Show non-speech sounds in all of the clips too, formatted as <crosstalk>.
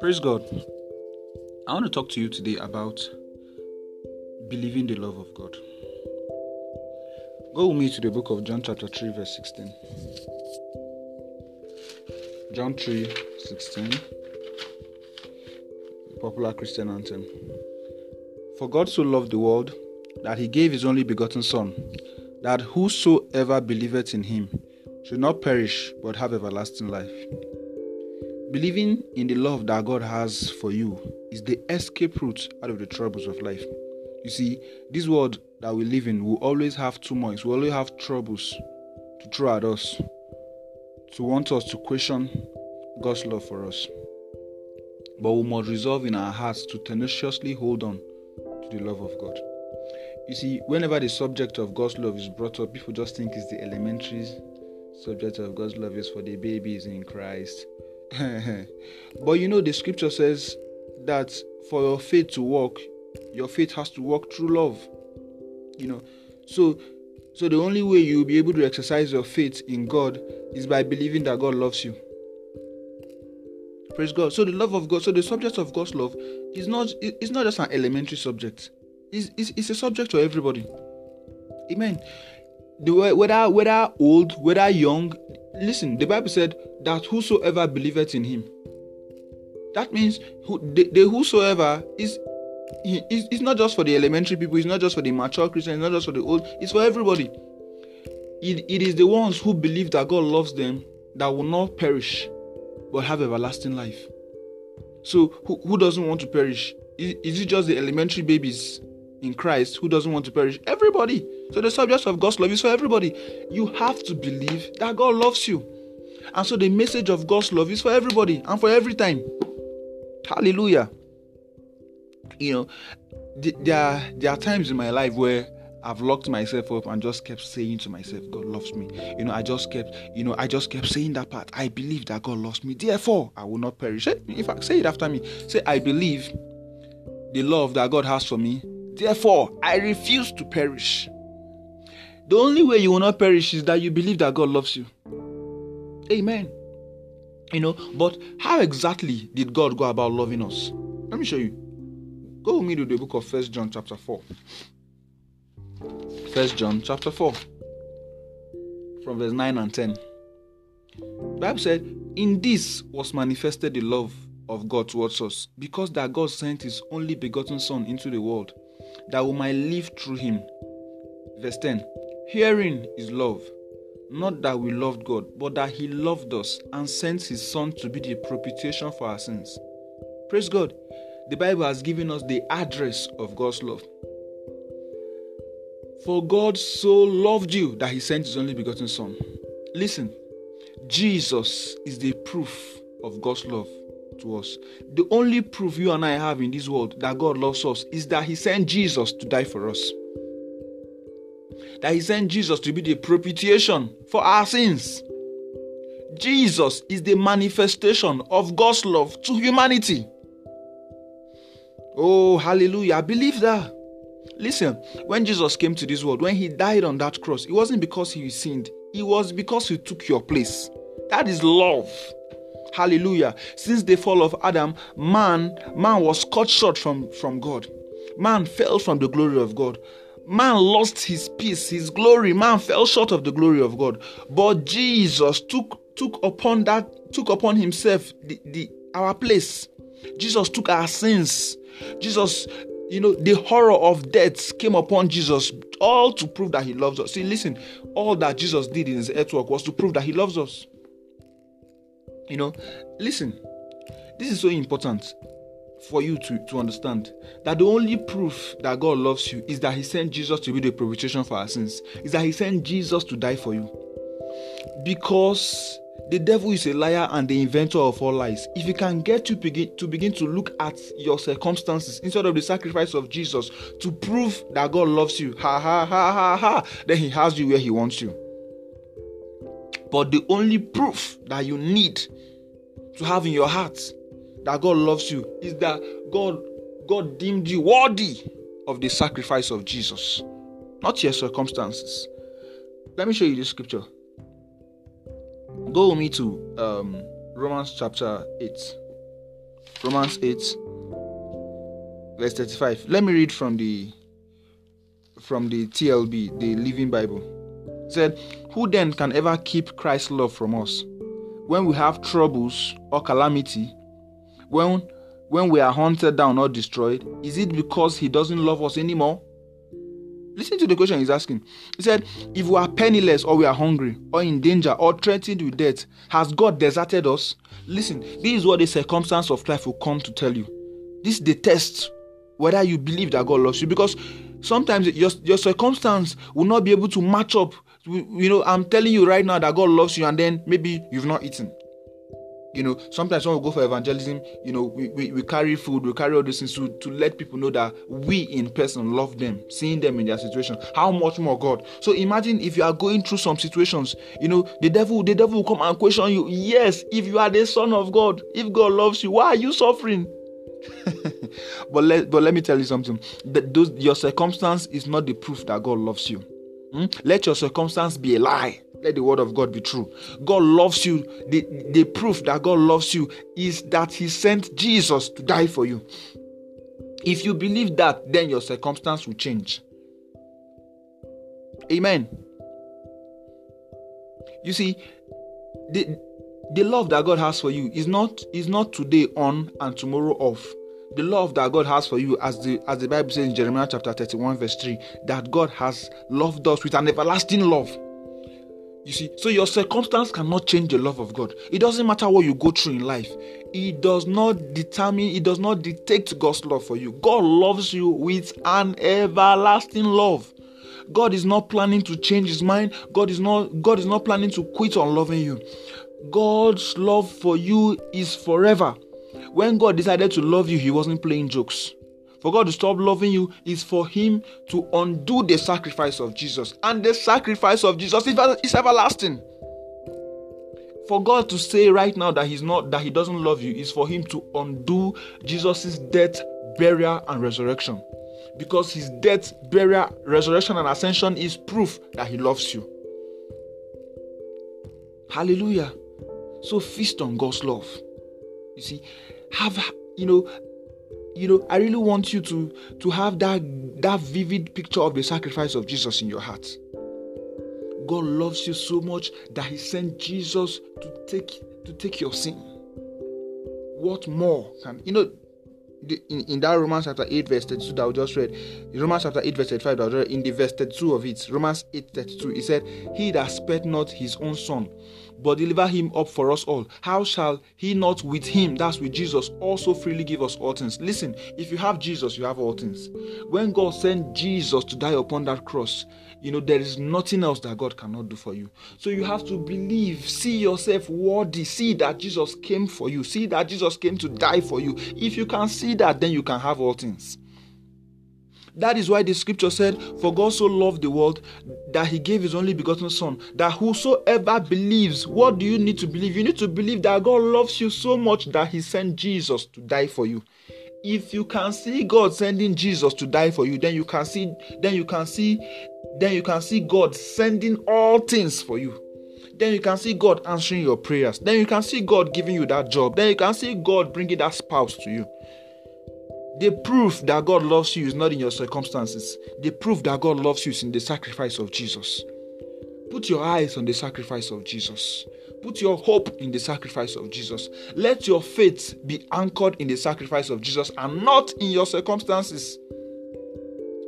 Praise God. I want to talk to you today about believing the love of God. Go with me to the book of John, chapter 3, verse 16. John 3 16. Popular Christian anthem. For God so loved the world that he gave his only begotten Son, that whosoever believeth in him should not perish but have everlasting life. Believing in the love that God has for you is the escape route out of the troubles of life. You see, this world that we live in will always have turmoils, will always have troubles to throw at us, to want us to question God's love for us. But we must resolve in our hearts to tenaciously hold on to the love of God. You see, whenever the subject of God's love is brought up, people just think it's the elementary subject of God's love is for the babies in Christ <laughs> but you know, the scripture says that for your faith to work, your faith has to work through love. You know, so so the only way you'll be able to exercise your faith in God is by believing that God loves you. Praise God. So the love of God, so the subject of God's love is not it's not just an elementary subject. It's, it's, it's a subject for everybody. Amen. The, whether whether old, whether young, listen, the Bible said that whosoever believeth in him. That means who, the, the whosoever is it's not just for the elementary people, it's not just for the mature Christians, it's not just for the old, it's for everybody. It, it is the ones who believe that God loves them that will not perish but have everlasting life. So, who, who doesn't want to perish? Is, is it just the elementary babies in Christ who doesn't want to perish? Everybody. So, the subject of God's love is for everybody. You have to believe that God loves you. And so the message of God's love is for everybody and for every time. Hallelujah. You know, there are, there are times in my life where I've locked myself up and just kept saying to myself, God loves me. You know, I just kept, you know, I just kept saying that part. I believe that God loves me. Therefore, I will not perish. In fact, say it after me. Say, I believe the love that God has for me. Therefore, I refuse to perish. The only way you will not perish is that you believe that God loves you. Amen. You know, but how exactly did God go about loving us? Let me show you. Go with me to the book of First John chapter 4. First John chapter 4. From verse 9 and 10. The Bible said, In this was manifested the love of God towards us, because that God sent his only begotten Son into the world, that we might live through him. Verse 10. Hearing is love not that we loved God, but that He loved us and sent His Son to be the propitiation for our sins. Praise God. The Bible has given us the address of God's love. For God so loved you that He sent His only begotten Son. Listen, Jesus is the proof of God's love to us. The only proof you and I have in this world that God loves us is that He sent Jesus to die for us that he sent Jesus to be the propitiation for our sins. Jesus is the manifestation of God's love to humanity. Oh, hallelujah. I believe that. Listen, when Jesus came to this world, when he died on that cross, it wasn't because he sinned, it was because he took your place. That is love. Hallelujah. Since the fall of Adam, man, man was cut short from, from God. Man fell from the glory of God man lost his peace, his glory. Man fell short of the glory of God. But Jesus took took upon that took upon himself the, the our place. Jesus took our sins. Jesus, you know, the horror of death came upon Jesus, all to prove that he loves us. See, listen, all that Jesus did in his earth work was to prove that he loves us. You know, listen, this is so important for you to, to understand that the only proof that God loves you is that He sent Jesus to be the propitiation for our sins, is that He sent Jesus to die for you. Because the devil is a liar and the inventor of all lies. If he can get you begin, to begin to look at your circumstances instead of the sacrifice of Jesus to prove that God loves you, ha ha ha ha ha, then he has you where he wants you. But the only proof that you need to have in your heart that God loves you is that God God deemed you worthy of the sacrifice of Jesus, not your circumstances. Let me show you this scripture. Go with me to um, Romans chapter 8. Romans 8, verse 35. Let me read from the from the TLB, the Living Bible. It said, Who then can ever keep Christ's love from us? When we have troubles or calamity, when when we are hunted down or destroyed, is it because he doesn't love us anymore? Listen to the question he's asking. He said, If we are penniless or we are hungry or in danger or threatened with death, has God deserted us? Listen, this is what the circumstance of life will come to tell you. This test whether you believe that God loves you because sometimes your, your circumstance will not be able to match up. You know, I'm telling you right now that God loves you, and then maybe you've not eaten. You know, sometimes when we go for evangelism, you know, we, we, we carry food, we carry all these things to, to let people know that we in person love them, seeing them in their situation. How much more God? So imagine if you are going through some situations, you know, the devil, the devil will come and question you. Yes, if you are the son of God, if God loves you, why are you suffering? <laughs> but let but let me tell you something. That those your circumstance is not the proof that God loves you. Hmm? Let your circumstance be a lie. Let the word of God be true. God loves you. The, the proof that God loves you is that He sent Jesus to die for you. If you believe that, then your circumstance will change. Amen. You see, the, the love that God has for you is not is not today on and tomorrow off. The love that God has for you, as the as the Bible says in Jeremiah chapter 31, verse 3, that God has loved us with an everlasting love. You see, so your circumstance cannot change the love of God. It doesn't matter what you go through in life. It does not determine, it does not dictate God's love for you. God loves you with an everlasting love. God is not planning to change his mind. God is not God is not planning to quit on loving you. God's love for you is forever. When God decided to love you, he wasn't playing jokes. For God to stop loving you is for Him to undo the sacrifice of Jesus. And the sacrifice of Jesus is everlasting. For God to say right now that He's not, that He doesn't love you, is for Him to undo Jesus' death, burial, and resurrection. Because His death, burial, resurrection, and ascension is proof that He loves you. Hallelujah. So feast on God's love. You see, have you know you know i really want you to to have that that vivid picture of the sacrifice of jesus in your heart. God loves you so much that he sent jesus to take to take your sin. What more can you know in, in that Romans chapter 8, verse 32 that we just read, Romans chapter 8, verse 35 that read, in the verse 32 of it, Romans 8, 32, he said, He that spared not his own son, but deliver him up for us all. How shall he not with him, that's with Jesus, also freely give us all things? Listen, if you have Jesus, you have all things. When God sent Jesus to die upon that cross, you know, there is nothing else that God cannot do for you. So you have to believe, see yourself worthy, see that Jesus came for you, see that Jesus came to die for you. If you can see that, then you can have all things. That is why the scripture said, For God so loved the world that he gave his only begotten Son, that whosoever believes, what do you need to believe? You need to believe that God loves you so much that he sent Jesus to die for you. If you can see God sending Jesus to die for you, then you can see, then you can see, then you can see God sending all things for you then you can see God answering your prayers. Then you can see God giving you that job. Then you can see God bringing that spouse to you. The proof that God loves you is not in your circumstances. The proof that God loves you is in the sacrifice of Jesus. Put your eyes on the sacrifice of Jesus. Put your hope in the sacrifice of Jesus. Let your faith be anchored in the sacrifice of Jesus and not in your circumstances.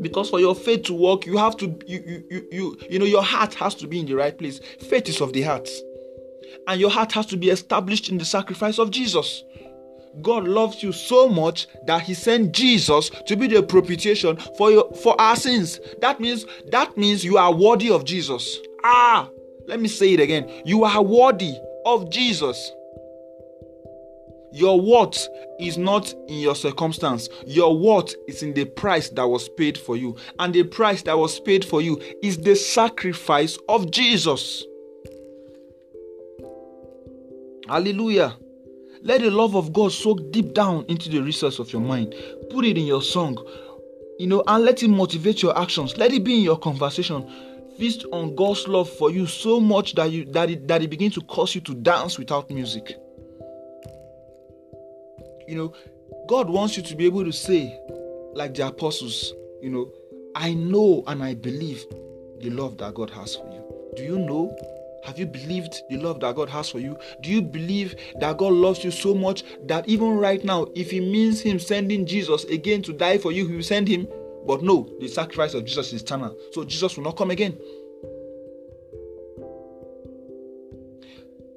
Because for your faith to work, you have to you you you you know your heart has to be in the right place. Faith is of the heart. And your heart has to be established in the sacrifice of Jesus. God loves you so much that he sent Jesus to be the propitiation for your for our sins. That means that means you are worthy of Jesus. Ah, let me say it again. You are worthy of Jesus. Your worth is not in your circumstance. Your worth is in the price that was paid for you. And the price that was paid for you is the sacrifice of Jesus. Hallelujah. Let the love of God soak deep down into the recess of your mind. Put it in your song, you know, and let it motivate your actions. Let it be in your conversation. Feast on God's love for you so much that you that it that it begins to cause you to dance without music. You know, God wants you to be able to say, like the apostles, you know, I know and I believe the love that God has for you. Do you know? Have you believed the love that God has for you? Do you believe that God loves you so much that even right now, if it means Him sending Jesus again to die for you, He will send Him? But no, the sacrifice of Jesus is eternal. So Jesus will not come again.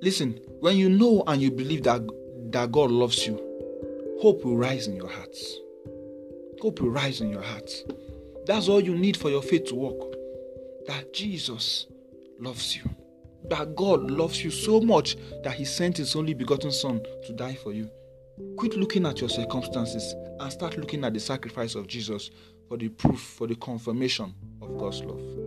Listen, when you know and you believe that, that God loves you, hope will rise in your hearts. Hope will rise in your hearts. That's all you need for your faith to work. That Jesus loves you. That God loves you so much that He sent His only begotten Son to die for you. Quit looking at your circumstances and start looking at the sacrifice of Jesus for the proof, for the confirmation of God's love.